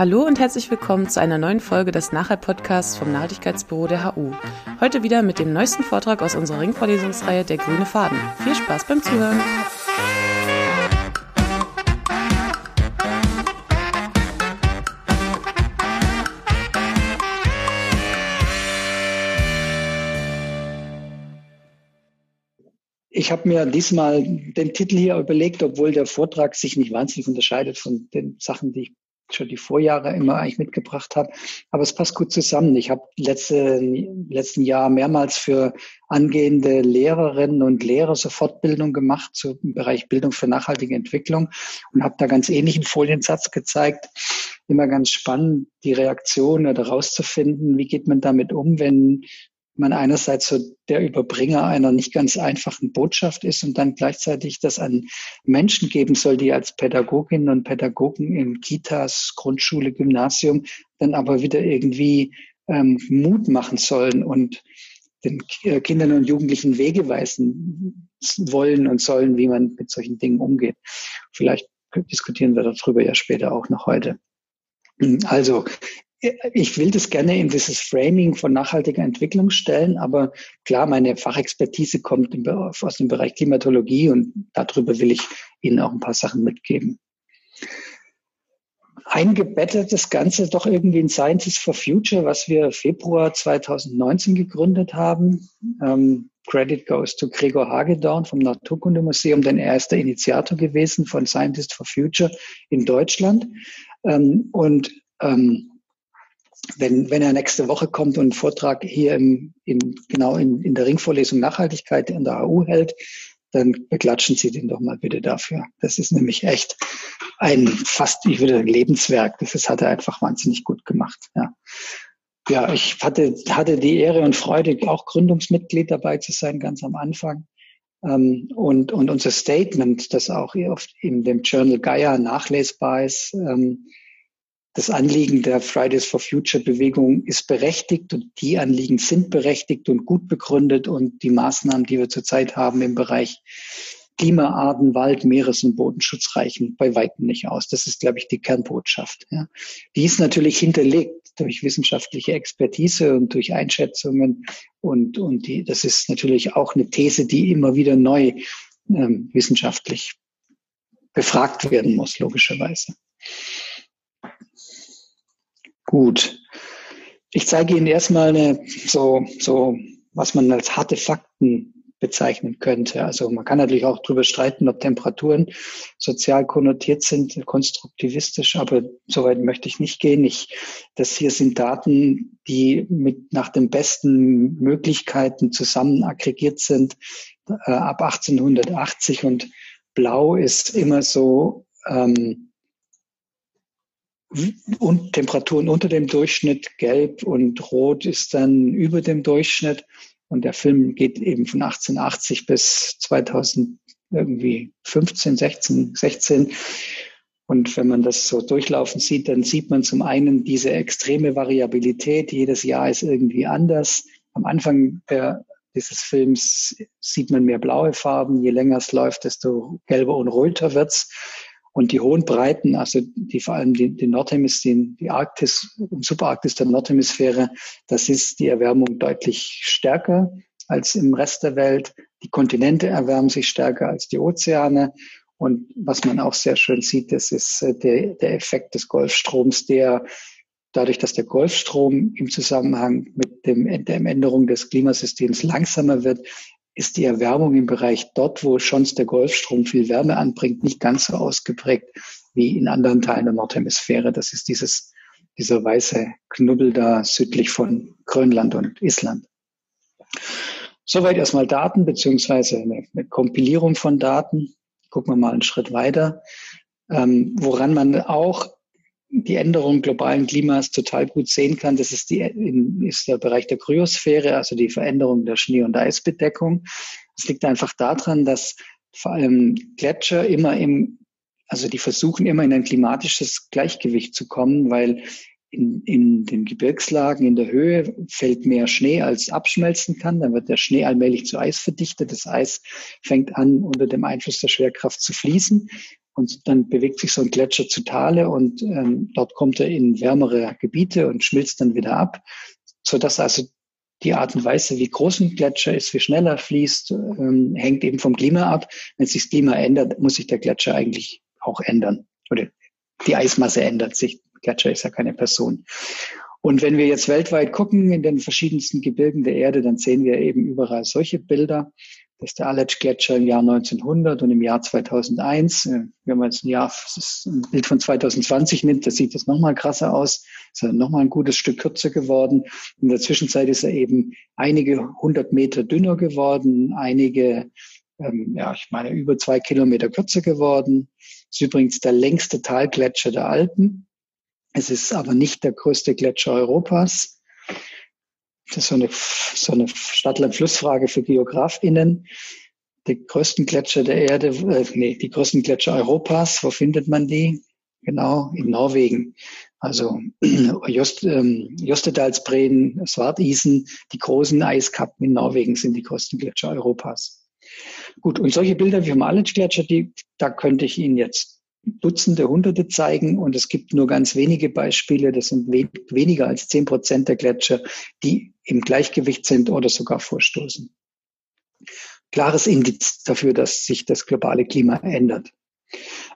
Hallo und herzlich willkommen zu einer neuen Folge des Nachhalt-Podcasts vom Nachhaltigkeitsbüro der HU. Heute wieder mit dem neuesten Vortrag aus unserer Ringvorlesungsreihe Der grüne Faden. Viel Spaß beim Zuhören! Ich habe mir diesmal den Titel hier überlegt, obwohl der Vortrag sich nicht wahnsinnig unterscheidet von den Sachen, die ich schon die Vorjahre immer eigentlich mitgebracht habe. Aber es passt gut zusammen. Ich habe letzte, letzten Jahr mehrmals für angehende Lehrerinnen und Lehrer so Fortbildung gemacht zum Bereich Bildung für nachhaltige Entwicklung und habe da ganz ähnlichen Foliensatz gezeigt. Immer ganz spannend, die Reaktion oder rauszufinden, wie geht man damit um, wenn man einerseits so der Überbringer einer nicht ganz einfachen Botschaft ist und dann gleichzeitig das an Menschen geben soll, die als Pädagoginnen und Pädagogen in Kitas, Grundschule, Gymnasium dann aber wieder irgendwie ähm, Mut machen sollen und den äh, Kindern und Jugendlichen Wege weisen wollen und sollen, wie man mit solchen Dingen umgeht. Vielleicht diskutieren wir darüber ja später auch noch heute. Also ich will das gerne in dieses Framing von nachhaltiger Entwicklung stellen, aber klar, meine Fachexpertise kommt aus dem Bereich Klimatologie und darüber will ich Ihnen auch ein paar Sachen mitgeben. Eingebettet das Ganze doch irgendwie in Scientists for Future, was wir Februar 2019 gegründet haben. Ähm, Credit goes to Gregor Hagedorn vom Naturkundemuseum, denn er ist der Initiator gewesen von Scientists for Future in Deutschland. Ähm, und ähm, wenn, wenn er nächste Woche kommt und einen Vortrag hier im, in, genau in, in der Ringvorlesung Nachhaltigkeit in der AU hält, dann beklatschen Sie den doch mal bitte dafür. Das ist nämlich echt ein fast, ich würde sagen, Lebenswerk. Das ist, hat er einfach wahnsinnig gut gemacht. Ja. Ja, ich hatte, hatte die Ehre und Freude, auch Gründungsmitglied dabei zu sein, ganz am Anfang. Ähm, und, und unser Statement, das auch oft in dem Journal Gaia nachlesbar ist, ähm, das Anliegen der Fridays for Future Bewegung ist berechtigt und die Anliegen sind berechtigt und gut begründet und die Maßnahmen, die wir zurzeit haben im Bereich Klimaarten, Wald, Meeres- und Bodenschutz reichen bei weitem nicht aus. Das ist, glaube ich, die Kernbotschaft. Ja. Die ist natürlich hinterlegt durch wissenschaftliche Expertise und durch Einschätzungen und, und die, das ist natürlich auch eine These, die immer wieder neu ähm, wissenschaftlich befragt werden muss, logischerweise. Gut. Ich zeige Ihnen erstmal eine, so, so, was man als harte Fakten bezeichnen könnte. Also man kann natürlich auch darüber streiten, ob Temperaturen sozial konnotiert sind, konstruktivistisch, aber soweit möchte ich nicht gehen. Ich, das hier sind Daten, die mit nach den besten Möglichkeiten zusammen aggregiert sind äh, ab 1880 und Blau ist immer so ähm, und Temperaturen unter dem Durchschnitt, gelb und rot ist dann über dem Durchschnitt. Und der Film geht eben von 1880 bis 2000 irgendwie 15, 16, 16. Und wenn man das so durchlaufen sieht, dann sieht man zum einen diese extreme Variabilität. Jedes Jahr ist irgendwie anders. Am Anfang der, dieses Films sieht man mehr blaue Farben. Je länger es läuft, desto gelber und röter wird's. Und die hohen Breiten, also die vor allem die, die Nordhemisphäre, die Arktis und Subarktis der Nordhemisphäre, das ist die Erwärmung deutlich stärker als im Rest der Welt. Die Kontinente erwärmen sich stärker als die Ozeane. Und was man auch sehr schön sieht, das ist äh, der, der Effekt des Golfstroms, der dadurch, dass der Golfstrom im Zusammenhang mit dem, der Änderung des Klimasystems langsamer wird, ist die Erwärmung im Bereich dort, wo schon der Golfstrom viel Wärme anbringt, nicht ganz so ausgeprägt wie in anderen Teilen der Nordhemisphäre. Das ist dieses, dieser weiße Knubbel da südlich von Grönland und Island. Soweit erstmal Daten beziehungsweise eine, eine Kompilierung von Daten. Gucken wir mal einen Schritt weiter. Ähm, woran man auch die Änderung globalen Klimas total gut sehen kann, das ist, die, ist der Bereich der Kryosphäre, also die Veränderung der Schnee- und Eisbedeckung. Es liegt einfach daran, dass vor allem Gletscher immer im, also die versuchen immer in ein klimatisches Gleichgewicht zu kommen, weil in, in den Gebirgslagen in der Höhe fällt mehr Schnee als abschmelzen kann. Dann wird der Schnee allmählich zu Eis verdichtet. Das Eis fängt an, unter dem Einfluss der Schwerkraft zu fließen. Und dann bewegt sich so ein Gletscher zu Tale und ähm, dort kommt er in wärmere Gebiete und schmilzt dann wieder ab, so dass also die Art und Weise, wie groß ein Gletscher ist, wie schnell er fließt, ähm, hängt eben vom Klima ab. Wenn sich das Klima ändert, muss sich der Gletscher eigentlich auch ändern. Oder die Eismasse ändert sich. Gletscher ist ja keine Person. Und wenn wir jetzt weltweit gucken in den verschiedensten Gebirgen der Erde, dann sehen wir eben überall solche Bilder. Das ist der Aletsch-Gletscher im Jahr 1900 und im Jahr 2001. Äh, wenn man jetzt ein Jahr, ein Bild von 2020 nimmt, da sieht das nochmal krasser aus. Ist er nochmal ein gutes Stück kürzer geworden. In der Zwischenzeit ist er eben einige hundert Meter dünner geworden, einige, ähm, ja, ich meine, über zwei Kilometer kürzer geworden. Ist übrigens der längste Talgletscher der Alpen. Es ist aber nicht der größte Gletscher Europas. Das ist so eine, so eine Stadtland-Flussfrage für GeografInnen. Die größten Gletscher der Erde, äh, nee, die größten Gletscher Europas, wo findet man die? Genau, in Norwegen. Also Just, ähm, Jostedalsbreen, Svartisen, die großen Eiskappen in Norwegen sind die größten Gletscher Europas. Gut, und solche Bilder wie vom Aletsch-Gletscher, die, da könnte ich Ihnen jetzt Dutzende, Hunderte zeigen und es gibt nur ganz wenige Beispiele, das sind we weniger als zehn Prozent der Gletscher, die im Gleichgewicht sind oder sogar vorstoßen. Klares Indiz dafür, dass sich das globale Klima ändert.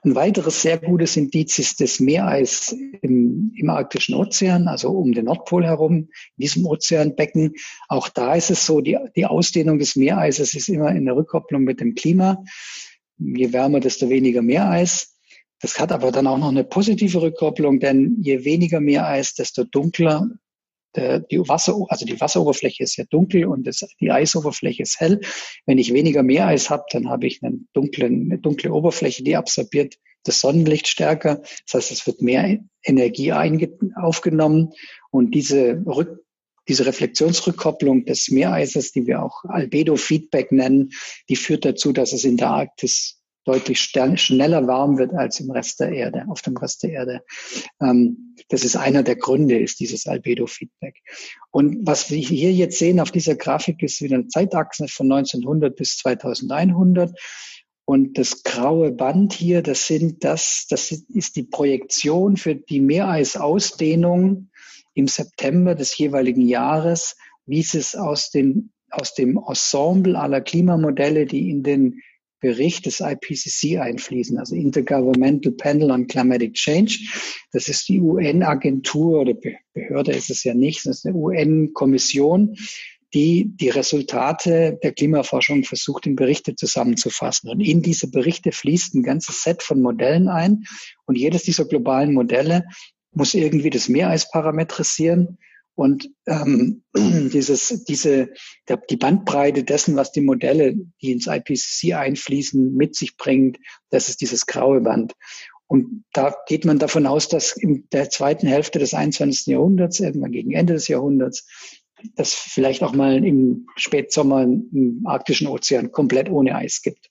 Ein weiteres sehr gutes Indiz ist das Meereis im, im arktischen Ozean, also um den Nordpol herum, in diesem Ozeanbecken. Auch da ist es so, die, die Ausdehnung des Meereises ist immer in der Rückkopplung mit dem Klima. Je wärmer, desto weniger Meereis. Das hat aber dann auch noch eine positive Rückkopplung, denn je weniger Meereis, desto dunkler der, die Wasser, also die Wasseroberfläche ist ja dunkel und das, die Eisoberfläche ist hell. Wenn ich weniger Meereis habe, dann habe ich einen dunklen, eine dunkle Oberfläche, die absorbiert das Sonnenlicht stärker. Das heißt, es wird mehr Energie aufgenommen und diese Rück, diese Reflexionsrückkopplung des Meereises, die wir auch Albedo-Feedback nennen, die führt dazu, dass es in der Arktis deutlich schneller warm wird als im Rest der Erde, auf dem Rest der Erde. Ähm, das ist einer der Gründe, ist dieses Albedo-Feedback. Und was wir hier jetzt sehen auf dieser Grafik ist wieder eine Zeitachse von 1900 bis 2100. Und das graue Band hier, das sind das, das ist die Projektion für die Meereisausdehnung im September des jeweiligen Jahres, wie es aus den aus dem Ensemble aller Klimamodelle, die in den Bericht des IPCC einfließen, also Intergovernmental Panel on Climatic Change. Das ist die UN-Agentur oder Behörde ist es ja nicht, das ist eine UN-Kommission, die die Resultate der Klimaforschung versucht, in Berichte zusammenzufassen. Und in diese Berichte fließt ein ganzes Set von Modellen ein. Und jedes dieser globalen Modelle muss irgendwie das Meereis parametrisieren und ähm, dieses, diese, die Bandbreite dessen, was die Modelle, die ins IPCC einfließen, mit sich bringt, das ist dieses graue Band. Und da geht man davon aus, dass in der zweiten Hälfte des 21. Jahrhunderts, irgendwann gegen Ende des Jahrhunderts, das vielleicht auch mal im Spätsommer im arktischen Ozean komplett ohne Eis gibt.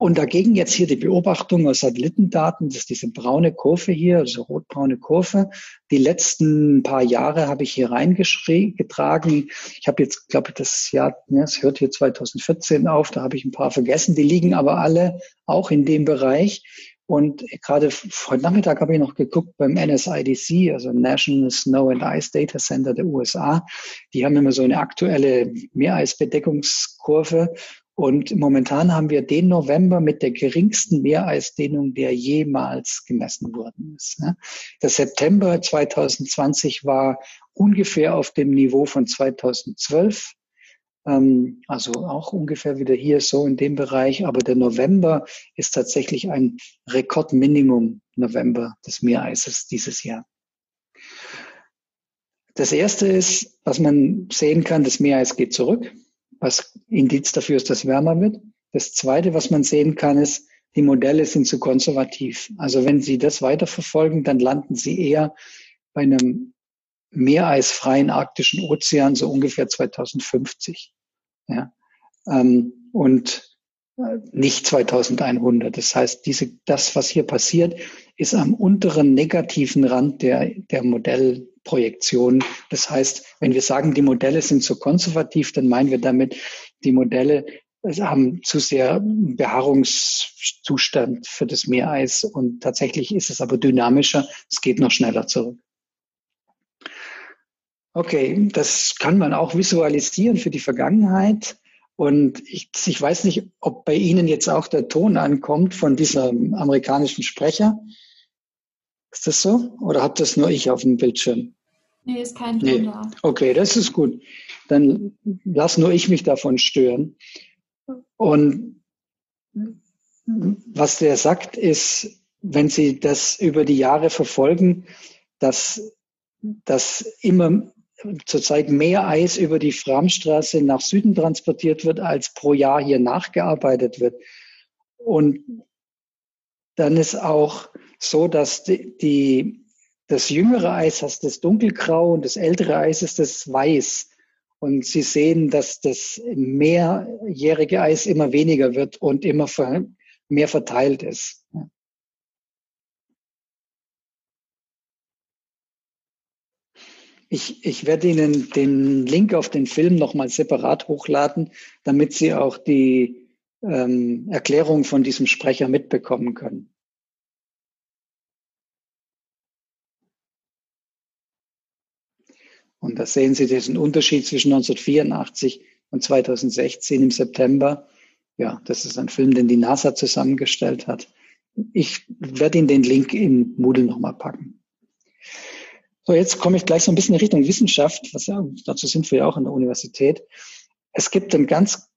Und dagegen jetzt hier die Beobachtung aus Satellitendaten, das ist diese braune Kurve hier, also rotbraune Kurve. Die letzten paar Jahre habe ich hier reingetragen. Ich habe jetzt, glaube ich, das Jahr, ja, es hört hier 2014 auf, da habe ich ein paar vergessen. Die liegen aber alle auch in dem Bereich. Und gerade heute Nachmittag habe ich noch geguckt beim NSIDC, also National Snow and Ice Data Center der USA. Die haben immer so eine aktuelle Meereisbedeckungskurve. Und momentan haben wir den November mit der geringsten Meereisdehnung, der jemals gemessen worden ist. Ne? Der September 2020 war ungefähr auf dem Niveau von 2012 ähm, also auch ungefähr wieder hier so in dem Bereich. Aber der November ist tatsächlich ein Rekordminimum November des Meereises dieses Jahr. Das erste ist, was man sehen kann, das Meereis geht zurück was Indiz dafür ist, dass wärmer wird. Das Zweite, was man sehen kann, ist, die Modelle sind zu konservativ. Also wenn Sie das weiterverfolgen, dann landen Sie eher bei einem meereisfreien arktischen Ozean so ungefähr 2050. Ja. Ähm, und nicht 2100. Das heißt, diese, das, was hier passiert, ist am unteren negativen Rand der, der Modell, Projektion. Das heißt, wenn wir sagen, die Modelle sind zu konservativ, dann meinen wir damit, die Modelle haben zu sehr Behaarungszustand für das Meereis und tatsächlich ist es aber dynamischer. Es geht noch schneller zurück. Okay, das kann man auch visualisieren für die Vergangenheit. Und ich, ich weiß nicht, ob bei Ihnen jetzt auch der Ton ankommt von diesem amerikanischen Sprecher. Ist das so? Oder habt das nur ich auf dem Bildschirm? Nee, ist kein Ton nee. da. Okay, das ist gut. Dann lass nur ich mich davon stören. Und was der sagt, ist, wenn Sie das über die Jahre verfolgen, dass, dass immer zurzeit mehr Eis über die Framstraße nach Süden transportiert wird, als pro Jahr hier nachgearbeitet wird. Und dann ist auch so, dass die, die das jüngere Eis ist das dunkelgrau und das ältere Eis ist das weiß. Und Sie sehen, dass das mehrjährige Eis immer weniger wird und immer mehr verteilt ist. Ich, ich werde Ihnen den Link auf den Film nochmal separat hochladen, damit Sie auch die ähm, Erklärung von diesem Sprecher mitbekommen können. Und da sehen Sie diesen Unterschied zwischen 1984 und 2016 im September. Ja, das ist ein Film, den die NASA zusammengestellt hat. Ich werde Ihnen den Link in Moodle nochmal packen. So, jetzt komme ich gleich so ein bisschen in Richtung Wissenschaft. Was, ja, dazu sind wir ja auch an der Universität. Es gibt eine ganz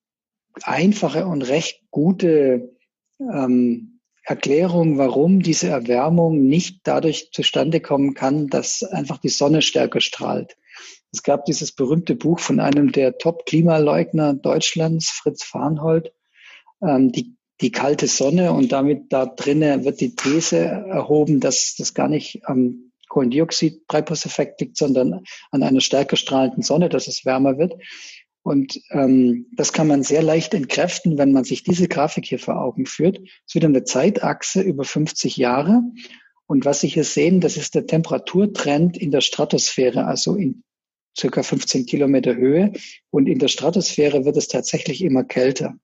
einfache und recht gute ähm, Erklärung, warum diese Erwärmung nicht dadurch zustande kommen kann, dass einfach die Sonne stärker strahlt. Es gab dieses berühmte Buch von einem der Top-Klimaleugner Deutschlands, Fritz Farnhold, ähm, die, die kalte Sonne und damit da drinnen wird die These erhoben, dass das gar nicht am Kohlendioxid-Treibhauseffekt liegt, sondern an einer stärker strahlenden Sonne, dass es wärmer wird. Und ähm, das kann man sehr leicht entkräften, wenn man sich diese Grafik hier vor Augen führt. Es wird eine Zeitachse über 50 Jahre. Und was Sie hier sehen, das ist der Temperaturtrend in der Stratosphäre, also in circa 15 Kilometer Höhe. Und in der Stratosphäre wird es tatsächlich immer kälter.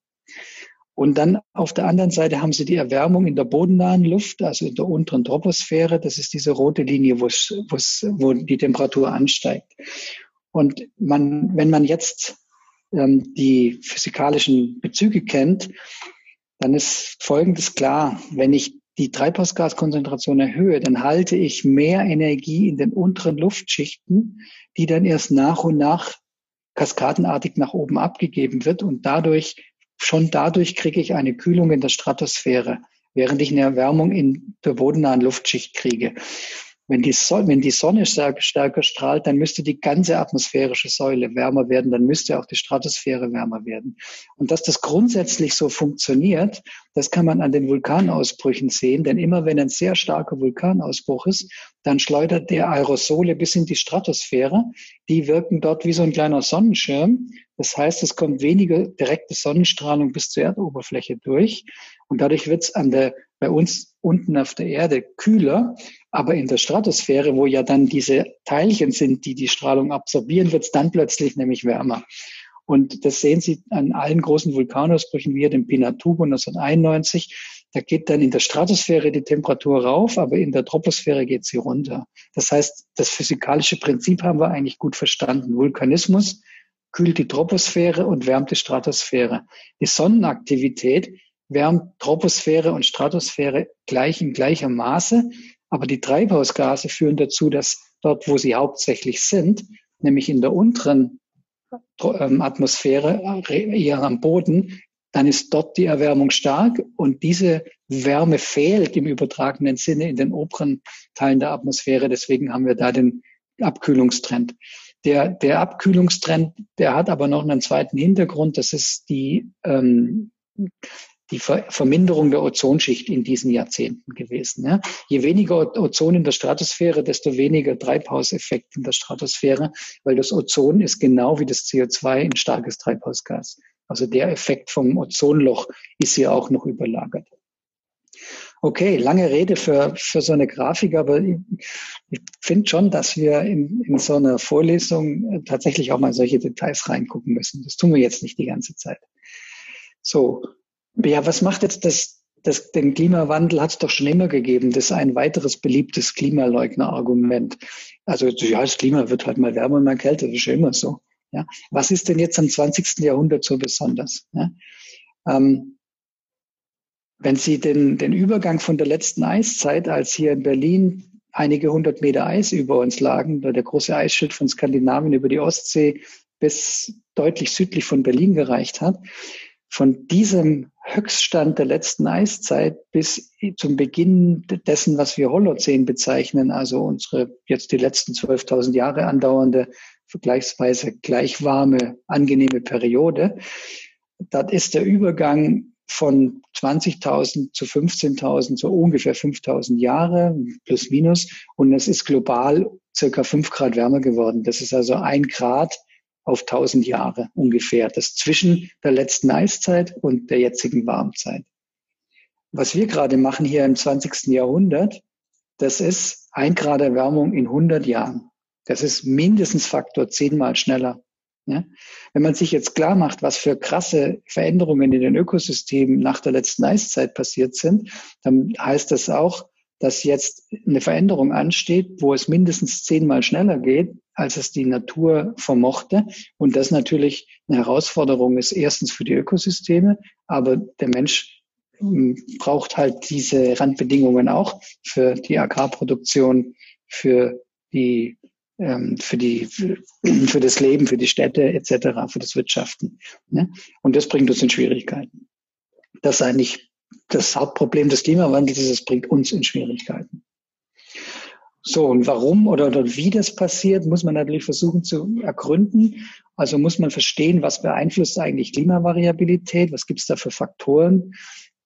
Und dann auf der anderen Seite haben Sie die Erwärmung in der bodennahen Luft, also in der unteren Troposphäre. Das ist diese rote Linie, wo, es, wo, es, wo die Temperatur ansteigt. Und man, wenn man jetzt ähm, die physikalischen Bezüge kennt, dann ist Folgendes klar. Wenn ich die Treibhausgaskonzentration erhöhe, dann halte ich mehr Energie in den unteren Luftschichten, die dann erst nach und nach kaskadenartig nach oben abgegeben wird und dadurch schon dadurch kriege ich eine Kühlung in der Stratosphäre, während ich eine Erwärmung in der bodennahen Luftschicht kriege. Wenn die, Sonne, wenn die Sonne stärker, stärker strahlt, dann müsste die ganze atmosphärische Säule wärmer werden, dann müsste auch die Stratosphäre wärmer werden. Und dass das grundsätzlich so funktioniert, das kann man an den Vulkanausbrüchen sehen, denn immer wenn ein sehr starker Vulkanausbruch ist, dann schleudert der Aerosole bis in die Stratosphäre. Die wirken dort wie so ein kleiner Sonnenschirm. Das heißt, es kommt weniger direkte Sonnenstrahlung bis zur Erdoberfläche durch. Und dadurch wird es an der, bei uns unten auf der Erde kühler. Aber in der Stratosphäre, wo ja dann diese Teilchen sind, die die Strahlung absorbieren, wird es dann plötzlich nämlich wärmer. Und das sehen Sie an allen großen Vulkanausbrüchen, wie dem Pinatubo 1991. Da geht dann in der Stratosphäre die Temperatur rauf, aber in der Troposphäre geht sie runter. Das heißt, das physikalische Prinzip haben wir eigentlich gut verstanden. Vulkanismus kühlt die Troposphäre und wärmt die Stratosphäre. Die Sonnenaktivität wärmt Troposphäre und Stratosphäre gleich in gleichem Maße. Aber die Treibhausgase führen dazu, dass dort, wo sie hauptsächlich sind, nämlich in der unteren ähm, Atmosphäre, eher am Boden, dann ist dort die Erwärmung stark und diese Wärme fehlt im übertragenen Sinne in den oberen Teilen der Atmosphäre. Deswegen haben wir da den Abkühlungstrend. Der, der Abkühlungstrend, der hat aber noch einen zweiten Hintergrund. Das ist die ähm, die Ver Verminderung der Ozonschicht in diesen Jahrzehnten gewesen. Ja. Je weniger Ozon in der Stratosphäre, desto weniger Treibhauseffekt in der Stratosphäre, weil das Ozon ist genau wie das CO2 ein starkes Treibhausgas. Also der Effekt vom Ozonloch ist hier auch noch überlagert. Okay, lange Rede für, für so eine Grafik, aber ich, ich finde schon, dass wir in, in so einer Vorlesung tatsächlich auch mal solche Details reingucken müssen. Das tun wir jetzt nicht die ganze Zeit. So, ja, was macht jetzt das, das den Klimawandel hat es doch schon immer gegeben. Das ist ein weiteres beliebtes Klimaleugner-Argument. Also ja, das Klima wird halt mal wärmer und mal kälter, das ist schon immer so. Ja, was ist denn jetzt am 20. Jahrhundert so besonders? Ja, ähm, wenn Sie den, den Übergang von der letzten Eiszeit, als hier in Berlin einige hundert Meter Eis über uns lagen, der große Eisschild von Skandinavien über die Ostsee bis deutlich südlich von Berlin gereicht hat, von diesem Höchststand der letzten Eiszeit bis zum Beginn dessen, was wir Holozän bezeichnen, also unsere jetzt die letzten 12.000 Jahre andauernde, vergleichsweise gleich warme, angenehme Periode, das ist der Übergang von 20.000 zu 15.000, so ungefähr 5.000 Jahre, plus minus. Und es ist global circa fünf Grad wärmer geworden. Das ist also ein Grad auf 1000 Jahre ungefähr. Das zwischen der letzten Eiszeit und der jetzigen Warmzeit. Was wir gerade machen hier im 20. Jahrhundert, das ist ein Grad Erwärmung in 100 Jahren. Das ist mindestens Faktor zehnmal schneller. Ja? Wenn man sich jetzt klar macht, was für krasse Veränderungen in den Ökosystemen nach der letzten Eiszeit passiert sind, dann heißt das auch, dass jetzt eine Veränderung ansteht, wo es mindestens zehnmal schneller geht, als es die Natur vermochte. Und das natürlich eine Herausforderung ist, erstens für die Ökosysteme, aber der Mensch hm, braucht halt diese Randbedingungen auch für die Agrarproduktion, für die ähm, für die für das Leben, für die Städte etc., für das Wirtschaften. Ne? Und das bringt uns in Schwierigkeiten. Das ist eigentlich das Hauptproblem des Klimawandels, ist, es bringt uns in Schwierigkeiten. So, und warum oder, oder wie das passiert, muss man natürlich versuchen zu ergründen. Also muss man verstehen, was beeinflusst eigentlich Klimavariabilität, was gibt es da für Faktoren.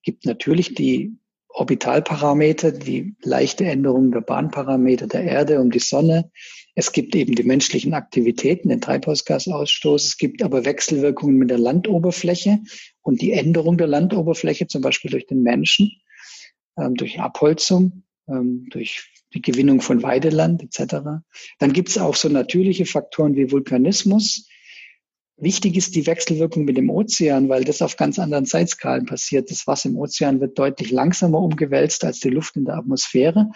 Gibt natürlich die Orbitalparameter, die leichte Änderung der Bahnparameter der Erde um die Sonne. Es gibt eben die menschlichen Aktivitäten, den Treibhausgasausstoß. Es gibt aber Wechselwirkungen mit der Landoberfläche und die Änderung der Landoberfläche, zum Beispiel durch den Menschen, ähm, durch Abholzung, ähm, durch die Gewinnung von Weideland etc. Dann gibt es auch so natürliche Faktoren wie Vulkanismus, Wichtig ist die Wechselwirkung mit dem Ozean, weil das auf ganz anderen Zeitskalen passiert. Das Wasser im Ozean wird deutlich langsamer umgewälzt als die Luft in der Atmosphäre.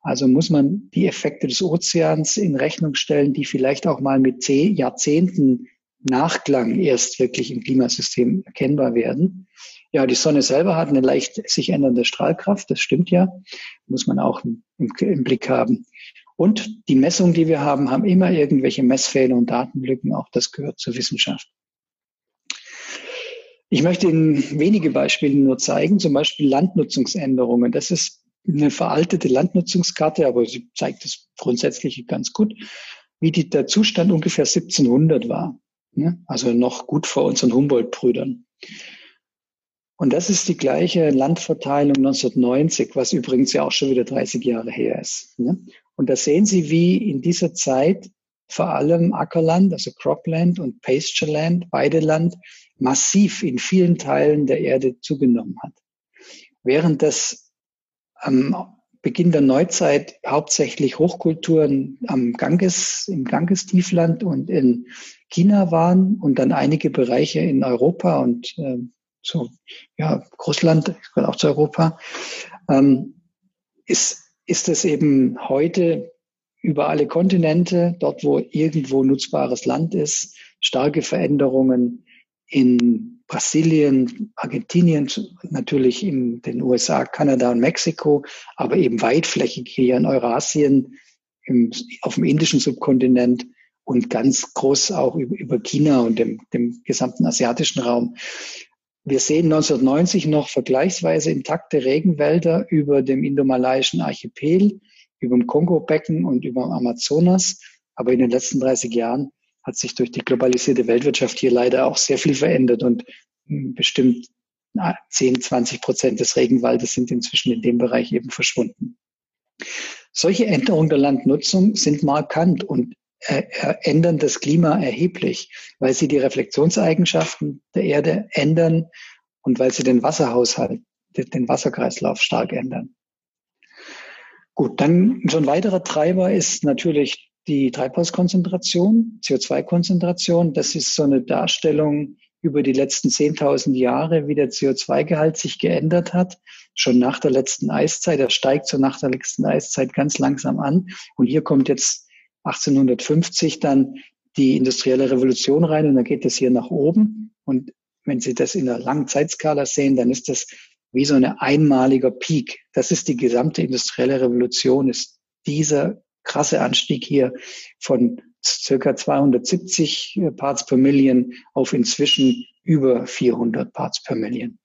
Also muss man die Effekte des Ozeans in Rechnung stellen, die vielleicht auch mal mit zehn Jahrzehnten Nachklang erst wirklich im Klimasystem erkennbar werden. Ja, die Sonne selber hat eine leicht sich ändernde Strahlkraft, das stimmt ja, muss man auch im, im Blick haben. Und die Messungen, die wir haben, haben immer irgendwelche Messfehler und Datenlücken. Auch das gehört zur Wissenschaft. Ich möchte Ihnen wenige Beispiele nur zeigen, zum Beispiel Landnutzungsänderungen. Das ist eine veraltete Landnutzungskarte, aber sie zeigt es grundsätzlich ganz gut, wie die, der Zustand ungefähr 1700 war. Also noch gut vor unseren Humboldt-Brüdern. Und das ist die gleiche Landverteilung 1990, was übrigens ja auch schon wieder 30 Jahre her ist. Und da sehen Sie, wie in dieser Zeit vor allem Ackerland, also Cropland und Pastureland, Weideland, massiv in vielen Teilen der Erde zugenommen hat. Während das am Beginn der Neuzeit hauptsächlich Hochkulturen am Ganges, im Gangestiefland und in China waren und dann einige Bereiche in Europa und äh, so, ja, Russland, auch zu Europa, ähm, ist ist es eben heute über alle Kontinente, dort wo irgendwo nutzbares Land ist, starke Veränderungen in Brasilien, Argentinien, natürlich in den USA, Kanada und Mexiko, aber eben weitflächig hier in Eurasien, im, auf dem indischen Subkontinent und ganz groß auch über, über China und dem, dem gesamten asiatischen Raum. Wir sehen 1990 noch vergleichsweise intakte Regenwälder über dem indomalaiischen Archipel, über dem Kongo-Becken und über dem Amazonas. Aber in den letzten 30 Jahren hat sich durch die globalisierte Weltwirtschaft hier leider auch sehr viel verändert und hm, bestimmt 10, 20 Prozent des Regenwaldes sind inzwischen in dem Bereich eben verschwunden. Solche Änderungen der Landnutzung sind markant und äh, ändern das Klima erheblich, weil sie die Reflexionseigenschaften der Erde ändern und weil sie den Wasserhaushalt, den Wasserkreislauf stark ändern. Gut, dann so ein weiterer Treiber ist natürlich die Treibhauskonzentration, CO2-Konzentration. Das ist so eine Darstellung über die letzten 10.000 Jahre, wie der CO2-Gehalt sich geändert hat. Schon nach der letzten Eiszeit, er steigt so nach der letzten Eiszeit ganz langsam an. Und hier kommt jetzt 1850 dann die industrielle Revolution rein und dann geht es hier nach oben. Und wenn Sie das in der langen Zeitskala sehen, dann ist das wie so ein einmaliger Peak. Das ist die gesamte industrielle Revolution, ist dieser krasse Anstieg hier von circa 270 äh, Parts per Million auf inzwischen über 400 Parts per Million.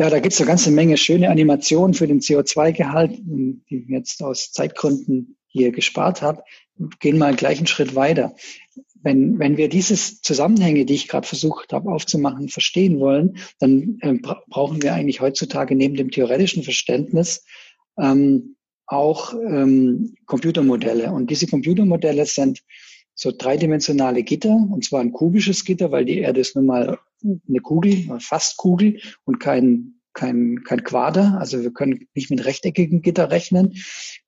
Ja, da gibt es eine ganze Menge schöne Animationen für den CO2-Gehalt, die ich jetzt aus Zeitgründen hier gespart habe. Gehen mal einen Schritt weiter. Wenn, wenn wir dieses Zusammenhänge, die ich gerade versucht habe aufzumachen, verstehen wollen, dann äh, brauchen wir eigentlich heutzutage neben dem theoretischen Verständnis ähm, auch ähm, Computermodelle. Und diese Computermodelle sind so dreidimensionale Gitter, und zwar ein kubisches Gitter, weil die Erde ist nun mal eine Kugel, fast Kugel und kein, kein, kein Quader. Also wir können nicht mit rechteckigen Gitter rechnen.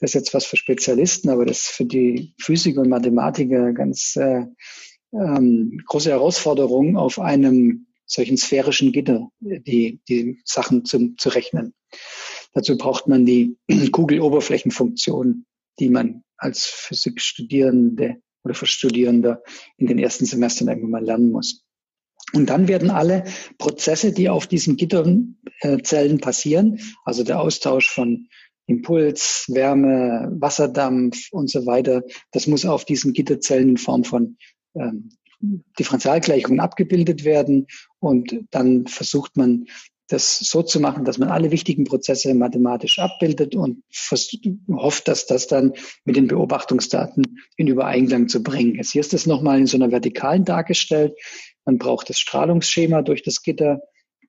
Das ist jetzt was für Spezialisten, aber das ist für die Physiker und Mathematiker ganz äh, ähm, große Herausforderung, auf einem solchen sphärischen Gitter die, die Sachen zu, zu rechnen. Dazu braucht man die Kugeloberflächenfunktion, die man als Physikstudierende oder für Studierende in den ersten Semestern irgendwann mal lernen muss. Und dann werden alle Prozesse, die auf diesen Gitterzellen passieren, also der Austausch von Impuls, Wärme, Wasserdampf und so weiter, das muss auf diesen Gitterzellen in Form von ähm, Differentialgleichungen abgebildet werden. Und dann versucht man das so zu machen, dass man alle wichtigen Prozesse mathematisch abbildet und hofft, dass das dann mit den Beobachtungsdaten in Übereinklang zu bringen ist. Hier ist das nochmal in so einer Vertikalen dargestellt. Man braucht das Strahlungsschema durch das Gitter,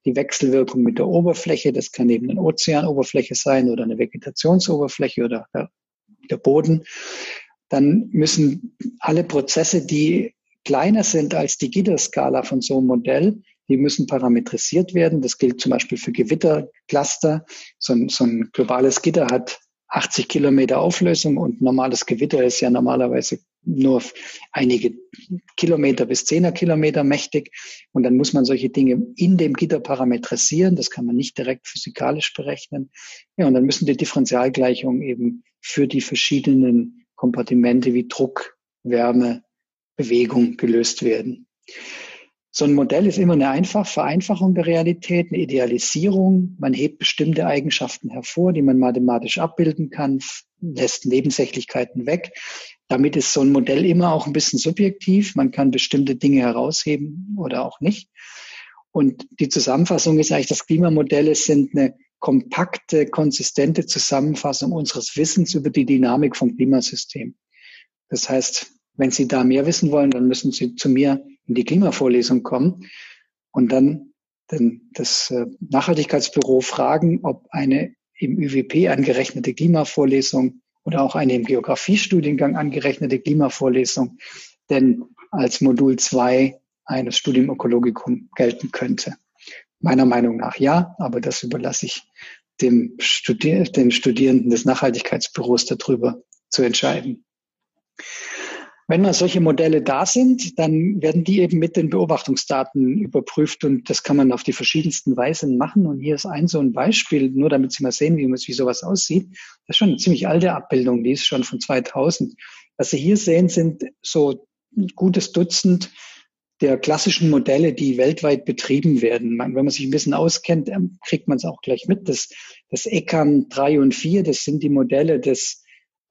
die Wechselwirkung mit der Oberfläche. Das kann eben eine Ozeanoberfläche sein oder eine Vegetationsoberfläche oder der Boden. Dann müssen alle Prozesse, die kleiner sind als die Gitterskala von so einem Modell, die müssen parametrisiert werden. Das gilt zum Beispiel für Gewittercluster. So ein, so ein globales Gitter hat 80 Kilometer Auflösung und normales Gewitter ist ja normalerweise nur einige Kilometer bis Zehner Kilometer mächtig. Und dann muss man solche Dinge in dem Gitter parametrisieren. Das kann man nicht direkt physikalisch berechnen. Ja, und dann müssen die Differentialgleichungen eben für die verschiedenen Kompartimente wie Druck, Wärme, Bewegung gelöst werden. So ein Modell ist immer eine einfach Vereinfachung der Realität, eine Idealisierung. Man hebt bestimmte Eigenschaften hervor, die man mathematisch abbilden kann, lässt Nebensächlichkeiten weg. Damit ist so ein Modell immer auch ein bisschen subjektiv. Man kann bestimmte Dinge herausheben oder auch nicht. Und die Zusammenfassung ist eigentlich, dass Klimamodelle sind eine kompakte, konsistente Zusammenfassung unseres Wissens über die Dynamik vom Klimasystem. Das heißt, wenn Sie da mehr wissen wollen, dann müssen Sie zu mir in die Klimavorlesung kommen und dann den, das äh, Nachhaltigkeitsbüro fragen, ob eine im ÜWP angerechnete Klimavorlesung oder auch eine im Geografiestudiengang angerechnete Klimavorlesung denn als Modul 2 eines Studium Ökologicum gelten könnte. Meiner Meinung nach ja, aber das überlasse ich dem Studi den Studierenden des Nachhaltigkeitsbüros darüber zu entscheiden. Wenn mal solche Modelle da sind, dann werden die eben mit den Beobachtungsdaten überprüft und das kann man auf die verschiedensten Weisen machen. Und hier ist ein so ein Beispiel, nur damit Sie mal sehen, wie, wie sowas aussieht. Das ist schon eine ziemlich alte Abbildung, die ist schon von 2000. Was Sie hier sehen, sind so ein gutes Dutzend der klassischen Modelle, die weltweit betrieben werden. Wenn man sich ein bisschen auskennt, ähm, kriegt man es auch gleich mit. Das, das ECAN 3 und 4, das sind die Modelle des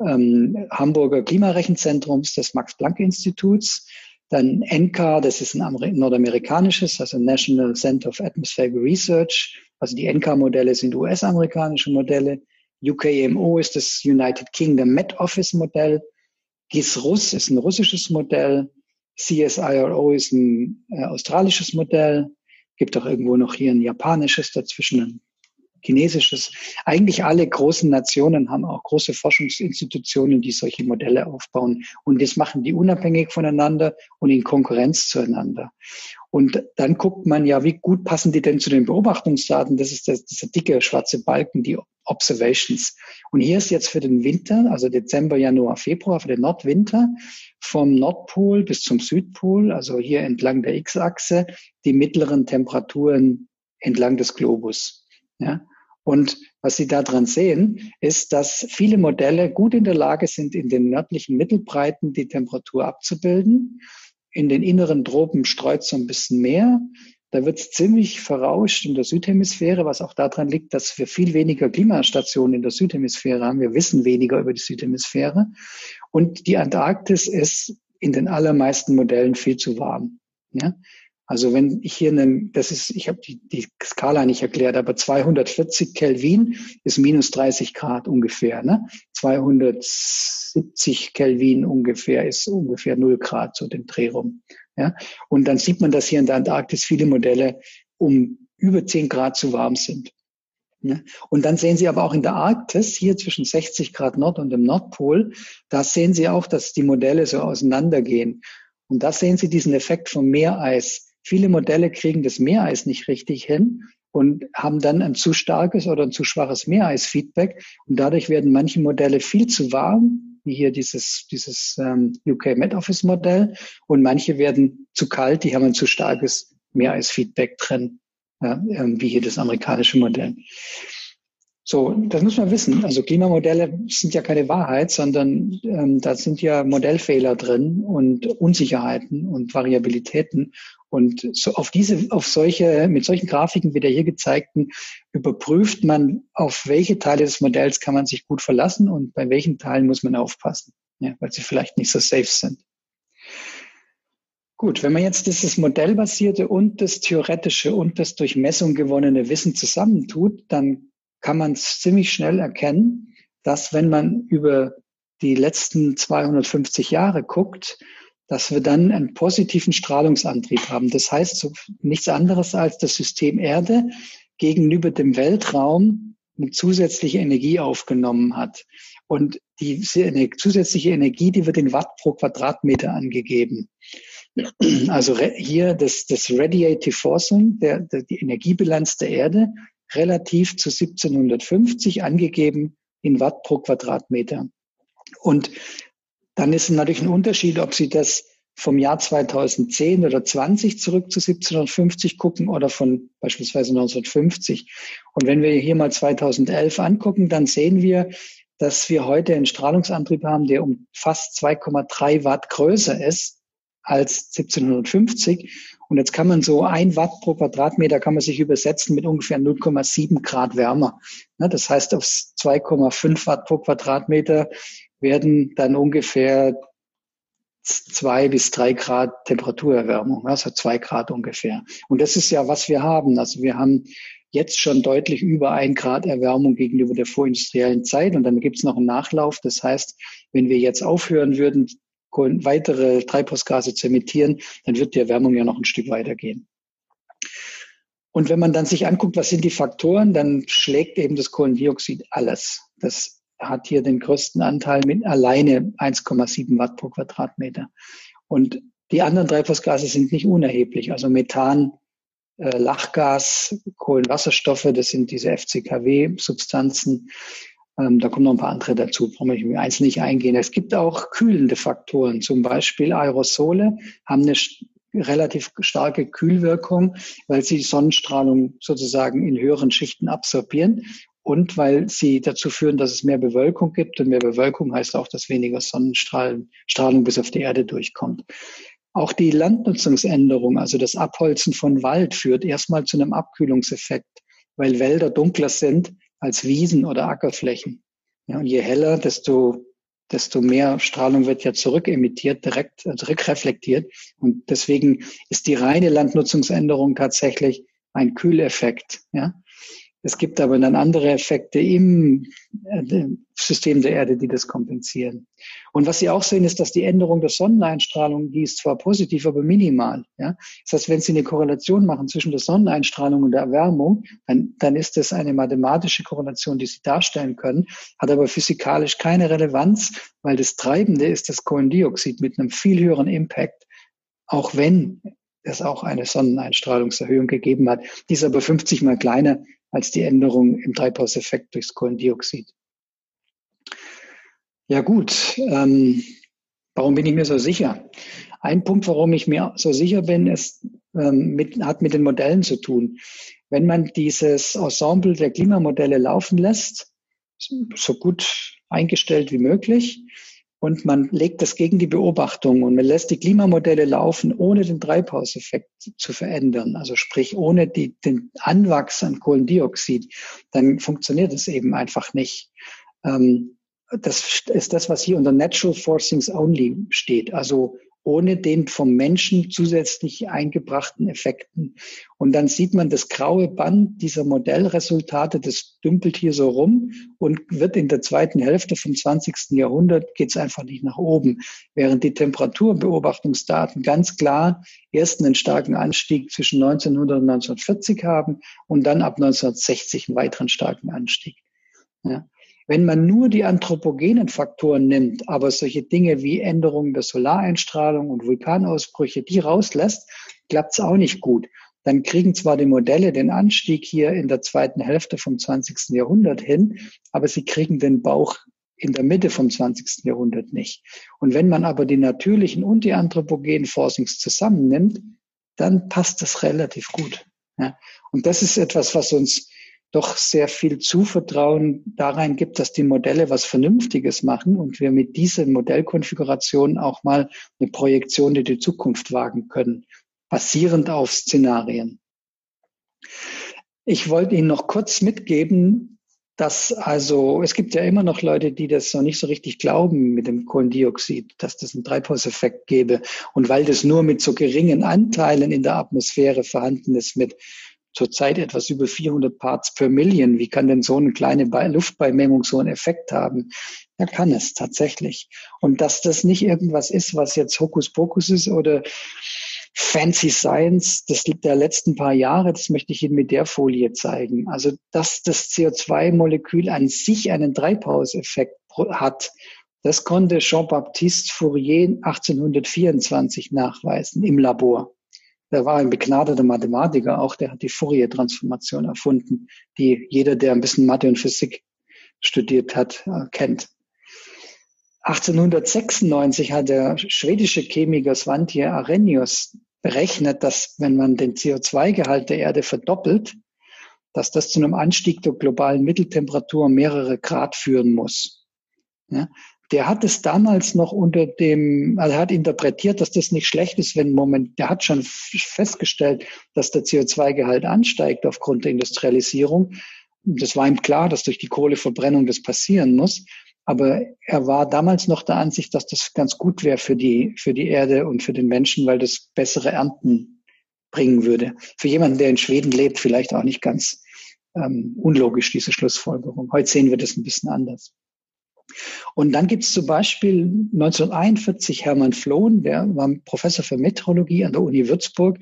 ähm, Hamburger Klimarechenzentrums des Max-Planck-Instituts. Dann NCAR, das ist ein nordamerikanisches, also National Center of Atmospheric Research. Also die NCAR-Modelle sind US-amerikanische Modelle. UKMO ist das United Kingdom Met Office Modell. GIS-RUS ist ein russisches Modell. CSIRO ist ein äh, australisches Modell. Gibt auch irgendwo noch hier ein japanisches dazwischen, ein chinesisches. Eigentlich alle großen Nationen haben auch große Forschungsinstitutionen, die solche Modelle aufbauen. Und das machen die unabhängig voneinander und in Konkurrenz zueinander. Und dann guckt man ja, wie gut passen die denn zu den Beobachtungsdaten? Das ist dieser dicke schwarze Balken, die Observations. Und hier ist jetzt für den Winter, also Dezember, Januar, Februar, für den Nordwinter, vom Nordpol bis zum Südpol, also hier entlang der X-Achse, die mittleren Temperaturen entlang des Globus. Ja? Und was Sie daran sehen, ist, dass viele Modelle gut in der Lage sind, in den nördlichen Mittelbreiten die Temperatur abzubilden. In den inneren Tropen streut so ein bisschen mehr. Da wird es ziemlich verrauscht in der Südhemisphäre, was auch daran liegt, dass wir viel weniger Klimastationen in der Südhemisphäre haben. Wir wissen weniger über die Südhemisphäre. Und die Antarktis ist in den allermeisten Modellen viel zu warm. Ja? Also wenn ich hier eine, das ist, ich habe die, die Skala nicht erklärt, aber 240 Kelvin ist minus 30 Grad ungefähr. Ne? 270 Kelvin ungefähr ist ungefähr 0 Grad, so den Dreh rum. Ja? Und dann sieht man, dass hier in der Antarktis viele Modelle um über 10 Grad zu warm sind. Ja? Und dann sehen Sie aber auch in der Arktis, hier zwischen 60 Grad Nord und dem Nordpol, da sehen Sie auch, dass die Modelle so auseinandergehen. Und da sehen Sie diesen Effekt vom Meereis Viele Modelle kriegen das Meereis nicht richtig hin und haben dann ein zu starkes oder ein zu schwaches Meereisfeedback. Und dadurch werden manche Modelle viel zu warm, wie hier dieses, dieses ähm, UK Met Office Modell. Und manche werden zu kalt, die haben ein zu starkes Meereisfeedback drin, ja, ähm, wie hier das amerikanische Modell. So, das muss man wissen. Also Klimamodelle sind ja keine Wahrheit, sondern ähm, da sind ja Modellfehler drin und Unsicherheiten und Variabilitäten. Und so auf diese, auf solche, mit solchen Grafiken wie der hier gezeigten, überprüft man, auf welche Teile des Modells kann man sich gut verlassen und bei welchen Teilen muss man aufpassen, ja, weil sie vielleicht nicht so safe sind. Gut, wenn man jetzt dieses modellbasierte und das theoretische und das durch Messung gewonnene Wissen zusammentut, dann kann man ziemlich schnell erkennen, dass wenn man über die letzten 250 Jahre guckt, dass wir dann einen positiven Strahlungsantrieb haben. Das heißt so nichts anderes als das System Erde gegenüber dem Weltraum eine zusätzliche Energie aufgenommen hat. Und eine zusätzliche Energie, die wird in Watt pro Quadratmeter angegeben. Also hier das, das Radiative Forcing, der, der, die Energiebilanz der Erde relativ zu 1750 angegeben in Watt pro Quadratmeter. Und dann ist es natürlich ein Unterschied, ob Sie das vom Jahr 2010 oder 20 zurück zu 1750 gucken oder von beispielsweise 1950. Und wenn wir hier mal 2011 angucken, dann sehen wir, dass wir heute einen Strahlungsantrieb haben, der um fast 2,3 Watt größer ist als 1750. Und jetzt kann man so ein Watt pro Quadratmeter kann man sich übersetzen mit ungefähr 0,7 Grad wärmer. Das heißt, auf 2,5 Watt pro Quadratmeter werden dann ungefähr zwei bis drei Grad Temperaturerwärmung, also zwei Grad ungefähr. Und das ist ja, was wir haben. Also wir haben jetzt schon deutlich über ein Grad Erwärmung gegenüber der vorindustriellen Zeit. Und dann gibt es noch einen Nachlauf. Das heißt, wenn wir jetzt aufhören würden, weitere Treibhausgase zu emittieren, dann wird die Erwärmung ja noch ein Stück weitergehen. Und wenn man dann sich anguckt, was sind die Faktoren, dann schlägt eben das Kohlendioxid alles. Das hat hier den größten Anteil mit alleine 1,7 Watt pro Quadratmeter. Und die anderen Treibhausgase sind nicht unerheblich. Also Methan, äh, Lachgas, Kohlenwasserstoffe, das sind diese FCKW-Substanzen, da kommen noch ein paar andere dazu, brauche ich im Einzelnen nicht eingehen. Es gibt auch kühlende Faktoren, zum Beispiel Aerosole haben eine relativ starke Kühlwirkung, weil sie Sonnenstrahlung sozusagen in höheren Schichten absorbieren und weil sie dazu führen, dass es mehr Bewölkung gibt. Und mehr Bewölkung heißt auch, dass weniger Sonnenstrahlung bis auf die Erde durchkommt. Auch die Landnutzungsänderung, also das Abholzen von Wald, führt erstmal zu einem Abkühlungseffekt, weil Wälder dunkler sind als Wiesen oder Ackerflächen. Ja, und je heller, desto, desto mehr Strahlung wird ja zurückemittiert, direkt also zurückreflektiert. Und deswegen ist die reine Landnutzungsänderung tatsächlich ein Kühleffekt. Ja? Es gibt aber dann andere Effekte im äh, System der Erde, die das kompensieren. Und was Sie auch sehen, ist, dass die Änderung der Sonneneinstrahlung, die ist zwar positiv, aber minimal. Ja? Das heißt, wenn Sie eine Korrelation machen zwischen der Sonneneinstrahlung und der Erwärmung, dann, dann ist das eine mathematische Korrelation, die Sie darstellen können, hat aber physikalisch keine Relevanz, weil das Treibende ist das Kohlendioxid mit einem viel höheren Impact, auch wenn es auch eine Sonneneinstrahlungserhöhung gegeben hat. Die ist aber 50 mal kleiner als die Änderung im Treibhauseffekt durchs Kohlendioxid. Ja gut, ähm, warum bin ich mir so sicher? Ein Punkt, warum ich mir so sicher bin, ist, ähm, mit, hat mit den Modellen zu tun. Wenn man dieses Ensemble der Klimamodelle laufen lässt, so gut eingestellt wie möglich, und man legt das gegen die Beobachtung und man lässt die Klimamodelle laufen, ohne den Treibhauseffekt zu verändern, also sprich ohne die, den Anwachs an Kohlendioxid, dann funktioniert es eben einfach nicht. Ähm, das ist das, was hier unter Natural Forcings Only steht, also ohne den vom Menschen zusätzlich eingebrachten Effekten. Und dann sieht man das graue Band dieser Modellresultate, das dümpelt hier so rum und wird in der zweiten Hälfte vom 20. Jahrhundert geht es einfach nicht nach oben, während die Temperaturbeobachtungsdaten ganz klar erst einen starken Anstieg zwischen 1900 und 1940 haben und dann ab 1960 einen weiteren starken Anstieg. Ja. Wenn man nur die anthropogenen Faktoren nimmt, aber solche Dinge wie Änderungen der Solareinstrahlung und Vulkanausbrüche, die rauslässt, klappt es auch nicht gut. Dann kriegen zwar die Modelle den Anstieg hier in der zweiten Hälfte vom 20. Jahrhundert hin, aber sie kriegen den Bauch in der Mitte vom 20. Jahrhundert nicht. Und wenn man aber die natürlichen und die anthropogenen Forschungs zusammennimmt, dann passt das relativ gut. Ja. Und das ist etwas, was uns doch sehr viel Zuvertrauen darein gibt, dass die Modelle was Vernünftiges machen und wir mit dieser Modellkonfiguration auch mal eine Projektion in die Zukunft wagen können, basierend auf Szenarien. Ich wollte Ihnen noch kurz mitgeben, dass also, es gibt ja immer noch Leute, die das noch nicht so richtig glauben mit dem Kohlendioxid, dass das einen Treibhauseffekt gäbe. Und weil das nur mit so geringen Anteilen in der Atmosphäre vorhanden ist, mit zurzeit etwas über 400 Parts per Million. Wie kann denn so eine kleine Luftbeimängung so einen Effekt haben? Ja, kann es tatsächlich. Und dass das nicht irgendwas ist, was jetzt Hokuspokus ist oder Fancy Science das der letzten paar Jahre, das möchte ich Ihnen mit der Folie zeigen. Also, dass das CO2-Molekül an sich einen Treibhauseffekt hat, das konnte Jean-Baptiste Fourier 1824 nachweisen im Labor. Der war ein begnadeter Mathematiker auch, der hat die Fourier-Transformation erfunden, die jeder, der ein bisschen Mathe und Physik studiert hat, äh, kennt. 1896 hat der schwedische Chemiker Svante Arrhenius berechnet, dass wenn man den CO2-Gehalt der Erde verdoppelt, dass das zu einem Anstieg der globalen Mitteltemperatur mehrere Grad führen muss. Ja, der hat es damals noch unter dem, also hat interpretiert, dass das nicht schlecht ist, wenn Moment, der hat schon festgestellt, dass der CO2-Gehalt ansteigt aufgrund der Industrialisierung. Das war ihm klar, dass durch die Kohleverbrennung das passieren muss. Aber er war damals noch der Ansicht, dass das ganz gut wäre für die, für die Erde und für den Menschen, weil das bessere Ernten bringen würde. Für jemanden, der in Schweden lebt, vielleicht auch nicht ganz ähm, unlogisch, diese Schlussfolgerung. Heute sehen wir das ein bisschen anders. Und dann gibt es zum Beispiel 1941 Hermann Flohn, der war Professor für Meteorologie an der Uni Würzburg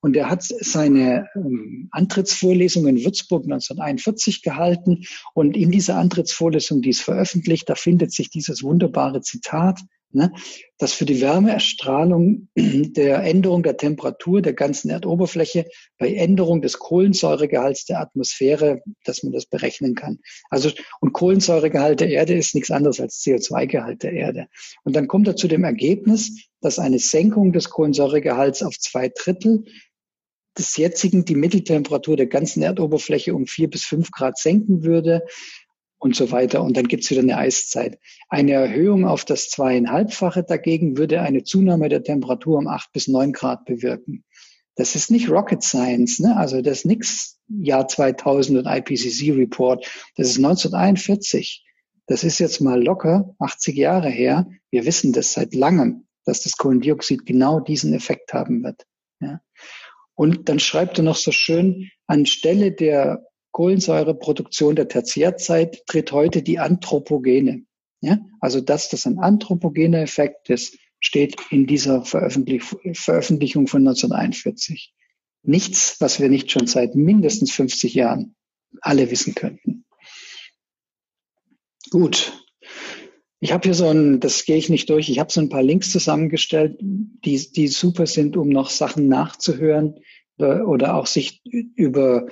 und der hat seine ähm, Antrittsvorlesung in Würzburg 1941 gehalten. Und in dieser Antrittsvorlesung, die ist veröffentlicht, da findet sich dieses wunderbare Zitat ne, dass für die Wärmeerstrahlung der Änderung der Temperatur der ganzen Erdoberfläche bei Änderung des Kohlensäuregehalts der Atmosphäre, dass man das berechnen kann. Also, und Kohlensäuregehalt der Erde ist nichts anderes als CO2-Gehalt der Erde. Und dann kommt er zu dem Ergebnis, dass eine Senkung des Kohlensäuregehalts auf zwei Drittel des jetzigen die Mitteltemperatur der ganzen Erdoberfläche um vier bis fünf Grad senken würde und so weiter. Und dann gibt's wieder eine Eiszeit. Eine Erhöhung auf das zweieinhalbfache dagegen würde eine Zunahme der Temperatur um acht bis neun Grad bewirken. Das ist nicht Rocket Science, ne? also das ist nix Jahr 2000 und IPCC Report. Das ist 1941. Das ist jetzt mal locker 80 Jahre her. Wir wissen das seit langem, dass das Kohlendioxid genau diesen Effekt haben wird. Ja? Und dann schreibt er noch so schön, anstelle der Kohlensäureproduktion der Tertiärzeit tritt heute die Anthropogene. Ja? Also dass das ein anthropogener Effekt ist, steht in dieser Veröffentlich Veröffentlichung von 1941. Nichts, was wir nicht schon seit mindestens 50 Jahren alle wissen könnten. Gut. Ich habe hier so ein, das gehe ich nicht durch, ich habe so ein paar Links zusammengestellt, die, die super sind, um noch Sachen nachzuhören äh, oder auch sich über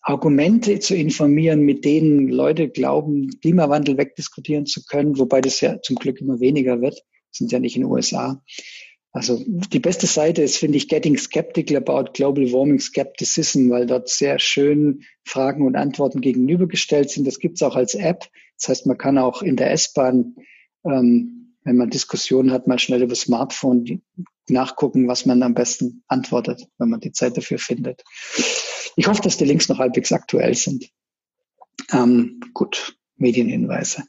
Argumente zu informieren, mit denen Leute glauben, Klimawandel wegdiskutieren zu können, wobei das ja zum Glück immer weniger wird, sind ja nicht in den USA. Also die beste Seite ist, finde ich, Getting Skeptical About Global Warming Skepticism, weil dort sehr schön Fragen und Antworten gegenübergestellt sind. Das gibt es auch als App. Das heißt, man kann auch in der S-Bahn, ähm, wenn man Diskussionen hat, mal schnell über Smartphone nachgucken, was man am besten antwortet, wenn man die Zeit dafür findet. Ich hoffe, dass die Links noch halbwegs aktuell sind. Ähm, gut, Medienhinweise.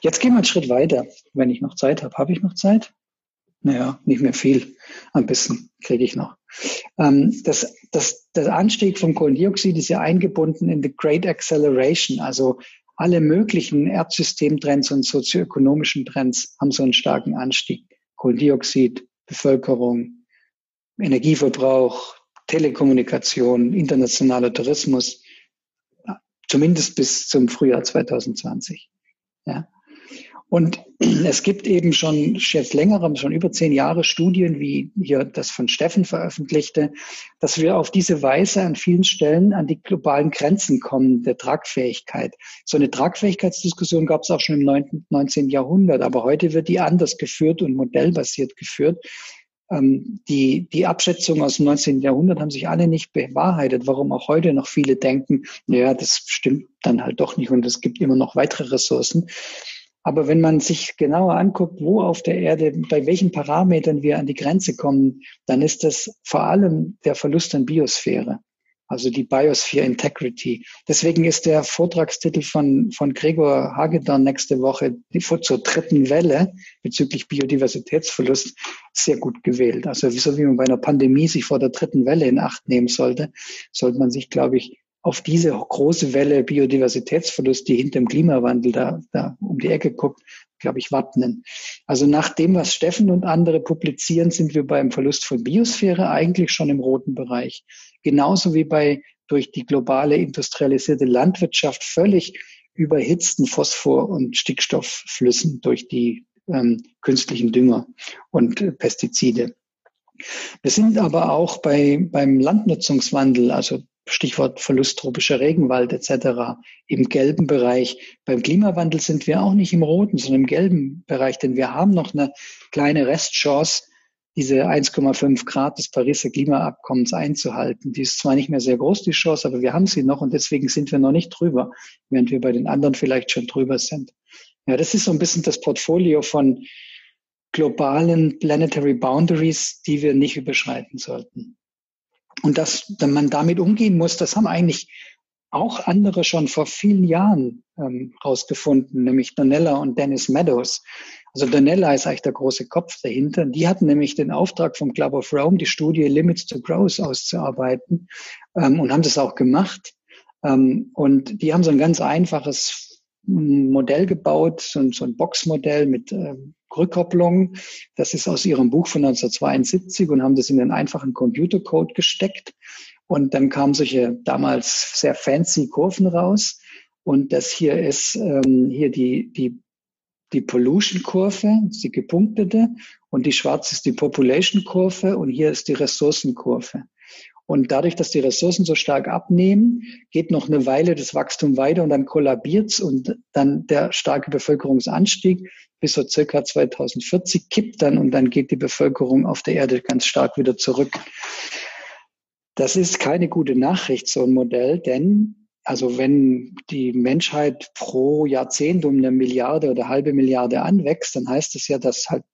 Jetzt gehen wir einen Schritt weiter, wenn ich noch Zeit habe. Habe ich noch Zeit? Naja, nicht mehr viel. Ein bisschen kriege ich noch. Ähm, das, das, der Anstieg von Kohlendioxid ist ja eingebunden in the Great Acceleration. Also alle möglichen Erdsystemtrends und sozioökonomischen Trends haben so einen starken Anstieg. Kohlendioxid, Bevölkerung, Energieverbrauch, Telekommunikation, internationaler Tourismus, zumindest bis zum Frühjahr 2020. Ja. Und es gibt eben schon jetzt längerem, schon über zehn Jahre Studien, wie hier das von Steffen veröffentlichte, dass wir auf diese Weise an vielen Stellen an die globalen Grenzen kommen der Tragfähigkeit. So eine Tragfähigkeitsdiskussion gab es auch schon im 19. Jahrhundert, aber heute wird die anders geführt und modellbasiert geführt. Ähm, die, die Abschätzungen aus dem 19. Jahrhundert haben sich alle nicht bewahrheitet, warum auch heute noch viele denken, naja, das stimmt dann halt doch nicht und es gibt immer noch weitere Ressourcen. Aber wenn man sich genauer anguckt, wo auf der Erde, bei welchen Parametern wir an die Grenze kommen, dann ist das vor allem der Verlust an Biosphäre also die Biosphere Integrity. Deswegen ist der Vortragstitel von, von Gregor Hagedorn nächste Woche die, zur dritten Welle bezüglich Biodiversitätsverlust sehr gut gewählt. Also so wie man bei einer Pandemie sich vor der dritten Welle in Acht nehmen sollte, sollte man sich, glaube ich, auf diese große Welle Biodiversitätsverlust, die hinter dem Klimawandel da, da um die Ecke guckt, glaube ich, wappnen. Also nach dem, was Steffen und andere publizieren, sind wir beim Verlust von Biosphäre eigentlich schon im roten Bereich. Genauso wie bei durch die globale industrialisierte Landwirtschaft völlig überhitzten Phosphor- und Stickstoffflüssen durch die ähm, künstlichen Dünger und äh, Pestizide. Wir sind aber auch bei, beim Landnutzungswandel, also Stichwort Verlust tropischer Regenwald etc. im gelben Bereich. Beim Klimawandel sind wir auch nicht im roten, sondern im gelben Bereich, denn wir haben noch eine kleine Restchance, diese 1,5 Grad des Pariser Klimaabkommens einzuhalten. Die ist zwar nicht mehr sehr groß, die Chance, aber wir haben sie noch und deswegen sind wir noch nicht drüber, während wir bei den anderen vielleicht schon drüber sind. Ja, das ist so ein bisschen das Portfolio von globalen Planetary Boundaries, die wir nicht überschreiten sollten. Und dass man damit umgehen muss, das haben eigentlich auch andere schon vor vielen Jahren ähm, rausgefunden, nämlich Donella und Dennis Meadows. Also Donella ist eigentlich der große Kopf dahinter. Die hatten nämlich den Auftrag vom Club of Rome, die Studie Limits to Growth auszuarbeiten ähm, und haben das auch gemacht. Ähm, und die haben so ein ganz einfaches Modell gebaut, so, so ein Boxmodell mit ähm, Rückkopplung. Das ist aus ihrem Buch von 1972 und haben das in den einfachen Computercode gesteckt. Und dann kamen solche damals sehr fancy Kurven raus. Und das hier ist ähm, hier die, die, die Pollution-Kurve, die gepunktete. Und die schwarze ist die Population-Kurve. Und hier ist die Ressourcenkurve. Und dadurch, dass die Ressourcen so stark abnehmen, geht noch eine Weile das Wachstum weiter und dann kollabiert's und dann der starke Bevölkerungsanstieg bis so circa 2040 kippt dann und dann geht die Bevölkerung auf der Erde ganz stark wieder zurück. Das ist keine gute Nachricht, so ein Modell, denn also wenn die Menschheit pro Jahrzehnt um eine Milliarde oder halbe Milliarde anwächst, dann heißt es ja, dass halt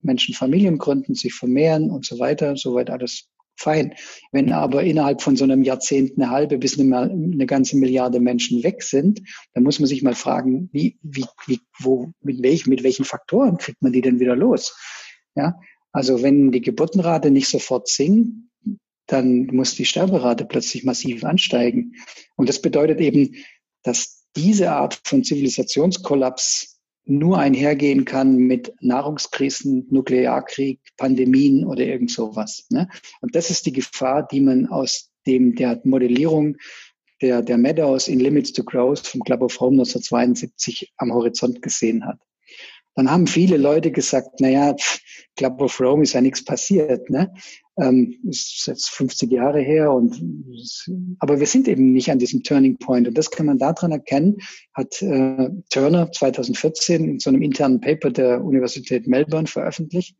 Menschen Familien gründen, sich vermehren und so weiter, soweit alles fein. Wenn aber innerhalb von so einem Jahrzehnt eine halbe bis eine, eine, ganze Milliarde Menschen weg sind, dann muss man sich mal fragen, wie, wie, wie, wo, mit welchen, mit welchen Faktoren kriegt man die denn wieder los? Ja, also wenn die Geburtenrate nicht sofort sinkt, dann muss die Sterberate plötzlich massiv ansteigen. Und das bedeutet eben, dass diese Art von Zivilisationskollaps nur einhergehen kann mit Nahrungskrisen, Nuklearkrieg, Pandemien oder irgend sowas. Ne? Und das ist die Gefahr, die man aus dem der Modellierung der, der Meadows in Limits to Growth vom Club of Rome 1972 am Horizont gesehen hat. Dann haben viele Leute gesagt, naja, Club of Rome ist ja nichts passiert. Ne? Ähm, ist jetzt 50 Jahre her und aber wir sind eben nicht an diesem Turning Point und das kann man daran erkennen, hat äh, Turner 2014 in so einem internen Paper der Universität Melbourne veröffentlicht.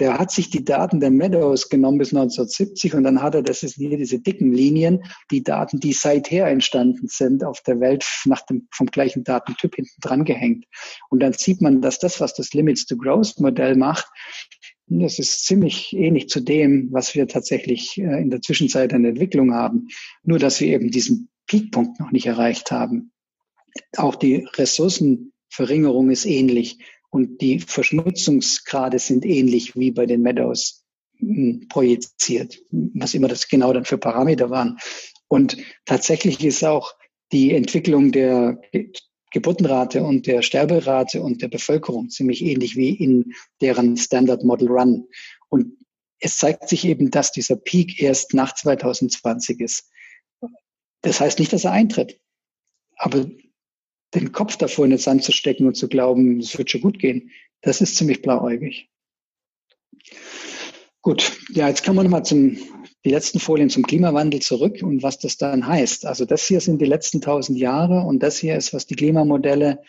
Der hat sich die Daten der Meadows genommen bis 1970 und dann hat er, das ist hier diese dicken Linien, die Daten, die seither entstanden sind auf der Welt nach dem vom gleichen Datentyp hinten dran gehängt. Und dann sieht man, dass das, was das Limits to Growth Modell macht, das ist ziemlich ähnlich zu dem, was wir tatsächlich äh, in der Zwischenzeit an Entwicklung haben. Nur, dass wir eben diesen Peakpunkt noch nicht erreicht haben. Auch die Ressourcenverringerung ist ähnlich und die Verschmutzungsgrade sind ähnlich wie bei den Meadows hm, projiziert, was immer das genau dann für Parameter waren. Und tatsächlich ist auch die Entwicklung der Geburtenrate und der Sterberate und der Bevölkerung ziemlich ähnlich wie in deren Standard Model Run. Und es zeigt sich eben, dass dieser Peak erst nach 2020 ist. Das heißt nicht, dass er eintritt. Aber den Kopf davor in den Sand zu stecken und zu glauben, es wird schon gut gehen, das ist ziemlich blauäugig. Gut, ja, jetzt kommen wir nochmal zum die letzten Folien zum Klimawandel zurück und was das dann heißt. Also das hier sind die letzten tausend Jahre und das hier ist, was die Klimamodelle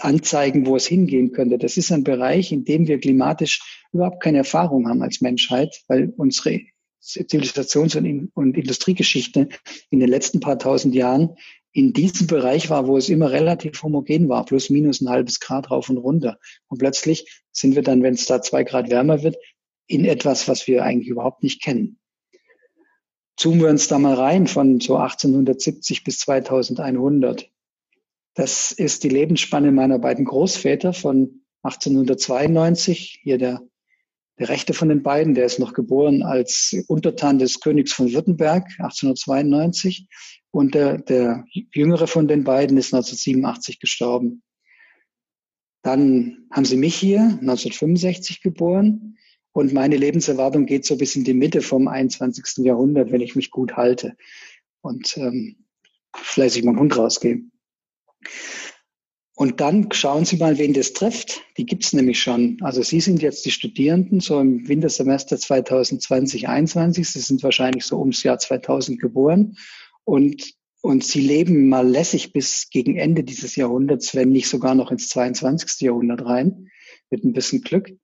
anzeigen, wo es hingehen könnte. Das ist ein Bereich, in dem wir klimatisch überhaupt keine Erfahrung haben als Menschheit, weil unsere Zivilisations- und, Industriegeschichte in den letzten paar tausend Jahren in diesem Bereich war, wo es immer relativ homogen war, plus minus ein halbes Grad rauf und runter. Und plötzlich sind wir dann, wenn es da zwei Grad wärmer wird, in etwas, was wir eigentlich überhaupt nicht kennen. Zoomen wir uns da mal rein von so 1870 bis 2100. Das ist die Lebensspanne meiner beiden Großväter von 1892. Hier der, der rechte von den beiden, der ist noch geboren als Untertan des Königs von Württemberg 1892. Und der, der jüngere von den beiden ist 1987 gestorben. Dann haben sie mich hier 1965 geboren. Und meine Lebenserwartung geht so bis in die Mitte vom 21. Jahrhundert, wenn ich mich gut halte und ähm, fleißig meinen Hund rausgehe. Und dann schauen Sie mal, wen das trifft. Die gibt's nämlich schon. Also Sie sind jetzt die Studierenden, so im Wintersemester 2020, 2021. Sie sind wahrscheinlich so ums Jahr 2000 geboren. Und, und Sie leben mal lässig bis gegen Ende dieses Jahrhunderts, wenn nicht sogar noch ins 22. Jahrhundert rein, mit ein bisschen Glück.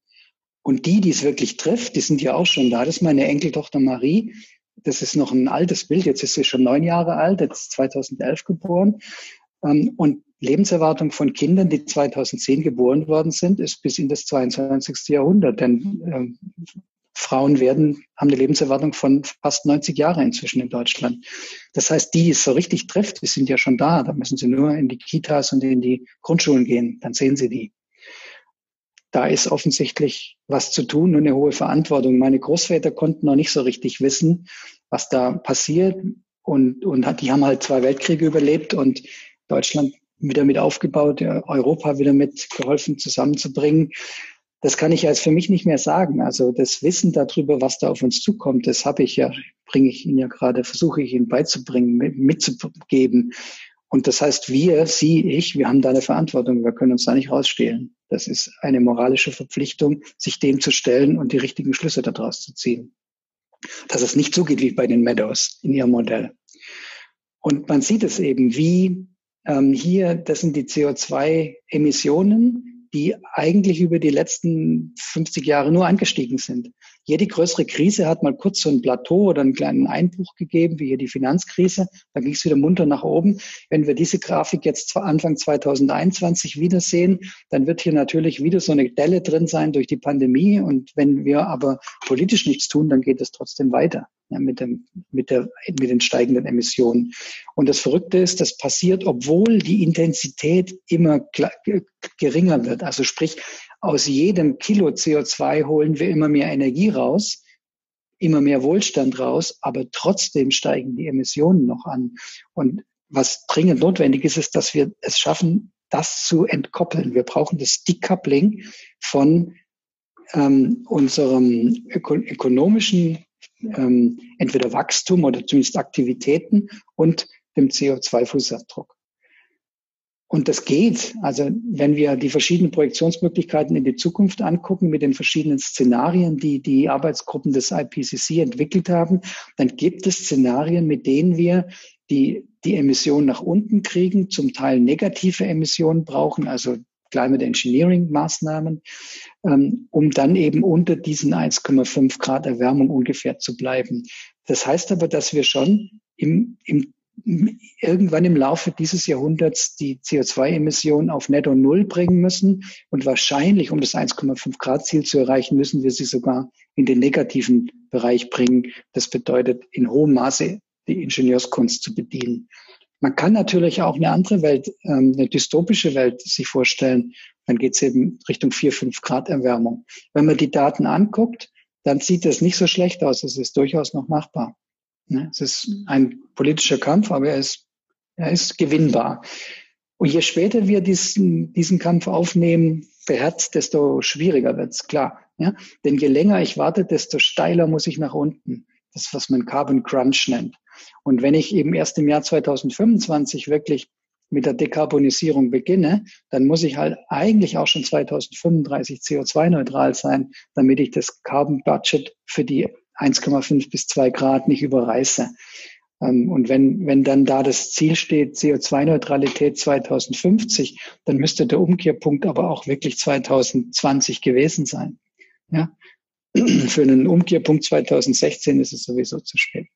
Und die, die es wirklich trifft, die sind ja auch schon da. Das ist meine Enkeltochter Marie. Das ist noch ein altes Bild. Jetzt ist sie schon neun Jahre alt, jetzt 2011 geboren. Ähm, und Lebenserwartung von Kindern, die 2010 geboren worden sind, ist bis in das 22. Jahrhundert. Denn ähm, Frauen werden, haben eine Lebenserwartung von fast 90 Jahre inzwischen in Deutschland. Das heißt, die, die es so richtig trifft, die sind ja schon da. Da müssen sie nur in die Kitas und in die Grundschulen gehen. Dann sehen sie die da ist offensichtlich was zu tun und eine hohe Verantwortung. Meine Großväter konnten noch nicht so richtig wissen, was da passiert. Und, und die haben halt zwei Weltkriege überlebt und Deutschland wieder mit aufgebaut, Europa wieder mit geholfen zusammenzubringen. Das kann ich jetzt für mich nicht mehr sagen. Also das Wissen darüber, was da auf uns zukommt, das habe ich ja, bringe ich Ihnen ja gerade, versuche ich Ihnen beizubringen, mitzugeben. Und das heißt, wir, Sie, ich, wir haben da eine Verantwortung. Wir können uns da nicht rausstehlen. Das ist eine moralische Verpflichtung, sich dem zu stellen und die richtigen Schlüsse daraus zu ziehen. Dass es nicht so geht wie bei den Meadows in ihrem Modell. Und man sieht es eben, wie ähm, hier, das sind die CO2-Emissionen, die eigentlich über die letzten 50 Jahre nur angestiegen sind. Jede größere Krise hat mal kurz so ein Plateau oder einen kleinen Einbruch gegeben, wie hier die Finanzkrise. Da ging es wieder munter nach oben. Wenn wir diese Grafik jetzt Anfang 2021 wiedersehen, dann wird hier natürlich wieder so eine Delle drin sein durch die Pandemie. Und wenn wir aber politisch nichts tun, dann geht es trotzdem weiter ja, mit, dem, mit, der, mit den steigenden Emissionen. Und das Verrückte ist, das passiert, obwohl die Intensität immer geringer wird. Also sprich, aus jedem Kilo CO2 holen wir immer mehr Energie raus. immer mehr Wohlstand raus, aber trotzdem steigen die Emissionen noch an. Und was dringend notwendig ist, ist, dass wir es schaffen, das zu entkoppeln. Wir brauchen das Decoupling von ähm, unserem öko ökonomischen ähm, entweder Wachstum oder zumindest Aktivitäten und dem CO2-Fußabdruck. Und das geht. Also wenn wir die verschiedenen Projektionsmöglichkeiten in die Zukunft angucken mit den verschiedenen Szenarien, die die Arbeitsgruppen des IPCC entwickelt haben, dann gibt es Szenarien, mit denen wir die, die Emissionen nach unten kriegen, zum Teil negative Emissionen brauchen, also Climate Engineering Maßnahmen, ähm, um dann eben unter diesen 1,5 Grad Erwärmung ungefähr zu bleiben. Das heißt aber, dass wir schon im, im irgendwann im Laufe dieses Jahrhunderts die CO2-Emissionen auf Netto Null bringen müssen. Und wahrscheinlich, um das 1,5 Grad Ziel zu erreichen, müssen wir sie sogar in den negativen Bereich bringen. Das bedeutet, in hohem Maße die Ingenieurskunst zu bedienen. Man kann natürlich auch eine andere Welt, ähm, eine dystopische Welt sich vorstellen. Dann geht es eben Richtung 4, 5 Grad Erwärmung. Wenn man die Daten anguckt, dann sieht das nicht so schlecht aus. Es ist durchaus noch machbar. Ne? Es ist ein politischer Kampf, aber er ist, er ist gewinnbar. Und je später wir diesen, diesen Kampf aufnehmen, beherzt, desto schwieriger wird's klar. Ja? Denn je länger ich warte, desto steiler muss ich nach unten. Das, was man Carbon Crunch nennt. Und wenn ich eben erst im Jahr 2025 wirklich mit der Dekarbonisierung beginne, dann muss ich halt eigentlich auch schon 2035 CO2-neutral sein, damit ich das Carbon Budget für die 1,5 bis 2 Grad nicht überreiße. Ähm, und wenn, wenn dann da das Ziel steht, CO2-Neutralität 2050, dann müsste der Umkehrpunkt aber auch wirklich 2020 gewesen sein. Ja? Für einen Umkehrpunkt 2016 ist es sowieso zu spät.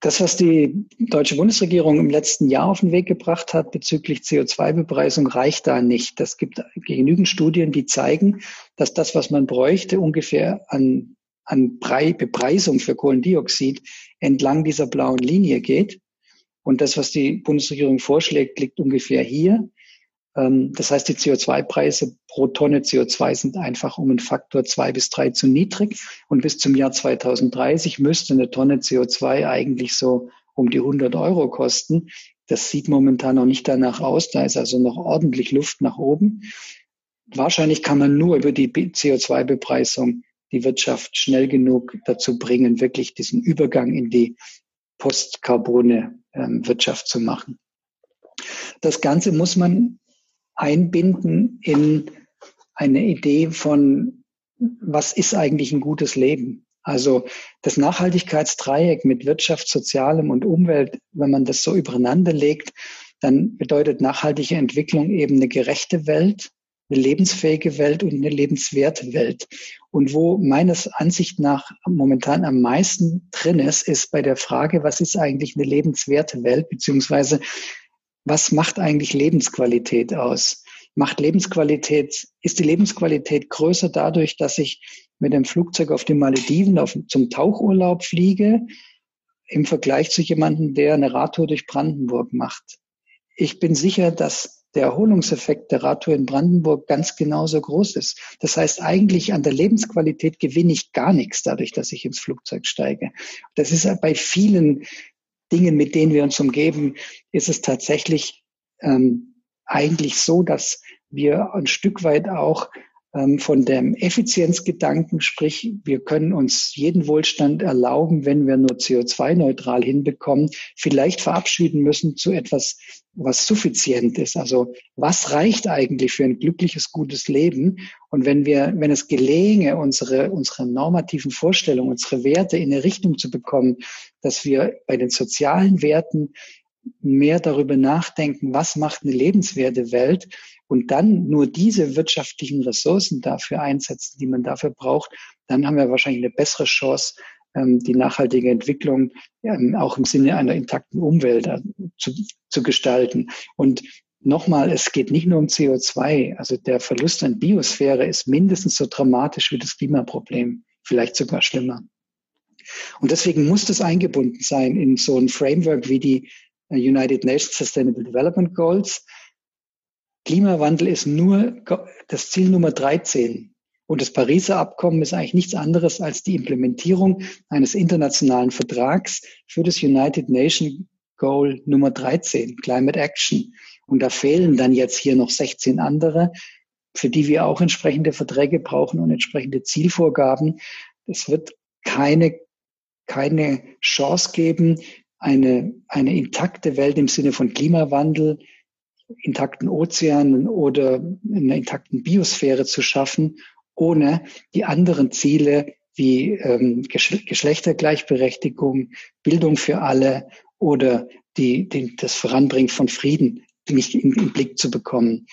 Das, was die deutsche Bundesregierung im letzten Jahr auf den Weg gebracht hat bezüglich CO2-Bepreisung, reicht da nicht. Das gibt genügend Studien, die zeigen, dass das, was man bräuchte, ungefähr an, an Bepreisung für Kohlendioxid entlang dieser blauen Linie geht. Und das, was die Bundesregierung vorschlägt, liegt ungefähr hier. Ähm, das heißt, die CO2-Preise pro Tonne CO2 sind einfach um einen Faktor zwei bis drei zu niedrig. Und bis zum Jahr 2030 müsste eine Tonne CO2 eigentlich so um die 100 Euro kosten. Das sieht momentan noch nicht danach aus. Da ist also noch ordentlich Luft nach oben. Wahrscheinlich kann man nur über die CO2-Bepreisung die Wirtschaft schnell genug dazu bringen, wirklich diesen Übergang in die postkarbone ähm, Wirtschaft zu machen. Das Ganze muss man einbinden in eine Idee von, was ist eigentlich ein gutes Leben? Also das Nachhaltigkeitsdreieck mit Wirtschaft, Sozialem und Umwelt, wenn man das so übereinander legt, dann bedeutet nachhaltige Entwicklung eben eine gerechte Welt, eine lebensfähige Welt und eine lebenswerte Welt. Und wo meines Ansicht nach momentan am meisten drin ist, ist bei der Frage, was ist eigentlich eine lebenswerte Welt, beziehungsweise was macht eigentlich Lebensqualität aus? Macht Lebensqualität, ist die Lebensqualität größer dadurch, dass ich mit dem Flugzeug auf die Malediven auf, zum Tauchurlaub fliege, im Vergleich zu jemandem, der eine Radtour durch Brandenburg macht? Ich bin sicher, dass der Erholungseffekt der Radtour in Brandenburg ganz genauso groß ist. Das heißt, eigentlich an der Lebensqualität gewinne ich gar nichts dadurch, dass ich ins Flugzeug steige. Das ist bei vielen Dingen, mit denen wir uns umgeben, ist es tatsächlich ähm, eigentlich so, dass wir ein Stück weit auch von dem Effizienzgedanken, sprich, wir können uns jeden Wohlstand erlauben, wenn wir nur CO2-neutral hinbekommen, vielleicht verabschieden müssen zu etwas, was suffizient ist. Also was reicht eigentlich für ein glückliches, gutes Leben? Und wenn wir, wenn es gelänge, unsere, unsere normativen Vorstellungen, unsere Werte in eine Richtung zu bekommen, dass wir bei den sozialen Werten mehr darüber nachdenken, was macht eine lebenswerte Welt und dann nur diese wirtschaftlichen Ressourcen dafür einsetzen, die man dafür braucht, dann haben wir wahrscheinlich eine bessere Chance, ähm, die nachhaltige Entwicklung ähm, auch im Sinne einer intakten Umwelt äh, zu, zu gestalten. Und nochmal, es geht nicht nur um CO2. Also der Verlust an Biosphäre ist mindestens so dramatisch wie das Klimaproblem, vielleicht sogar schlimmer. Und deswegen muss das eingebunden sein in so ein Framework wie die United Nations Sustainable Development Goals, Klimawandel ist nur das Ziel Nummer 13. Und das Pariser Abkommen ist eigentlich nichts anderes als die Implementierung eines internationalen Vertrags für das United Nations Goal Nummer 13, Climate Action. Und da fehlen dann jetzt hier noch 16 andere, für die wir auch entsprechende Verträge brauchen und entsprechende Zielvorgaben. Es wird keine, keine Chance geben, eine, eine intakte Welt im Sinne von Klimawandel, intakten Ozeanen oder einer intakten Biosphäre zu schaffen, ohne die anderen Ziele wie ähm, Geschlechtergleichberechtigung, Bildung für alle oder die, die, das Voranbringen von Frieden nicht in, in Blick zu bekommen.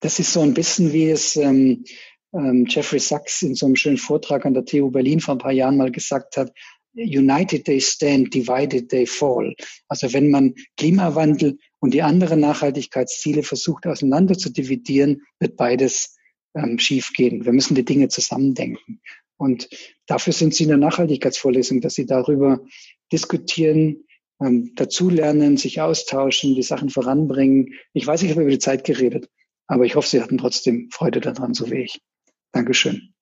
Das ist so ein bisschen wie es ähm, ähm, Jeffrey Sachs in so einem schönen Vortrag an der TU Berlin vor ein paar Jahren mal gesagt hat, United they stand, divided they fall. Also wenn man Klimawandel und die anderen Nachhaltigkeitsziele versucht auseinander zu dividieren, wird beides ähm, schiefgehen. Wir müssen die Dinge zusammendenken. Und dafür sind Sie in der Nachhaltigkeitsvorlesung, dass Sie darüber diskutieren, ähm, dazulernen, sich austauschen, die Sachen voranbringen. Ich weiß, ich habe über die Zeit geredet, aber ich hoffe, Sie hatten trotzdem Freude daran, so wie ich. Dankeschön.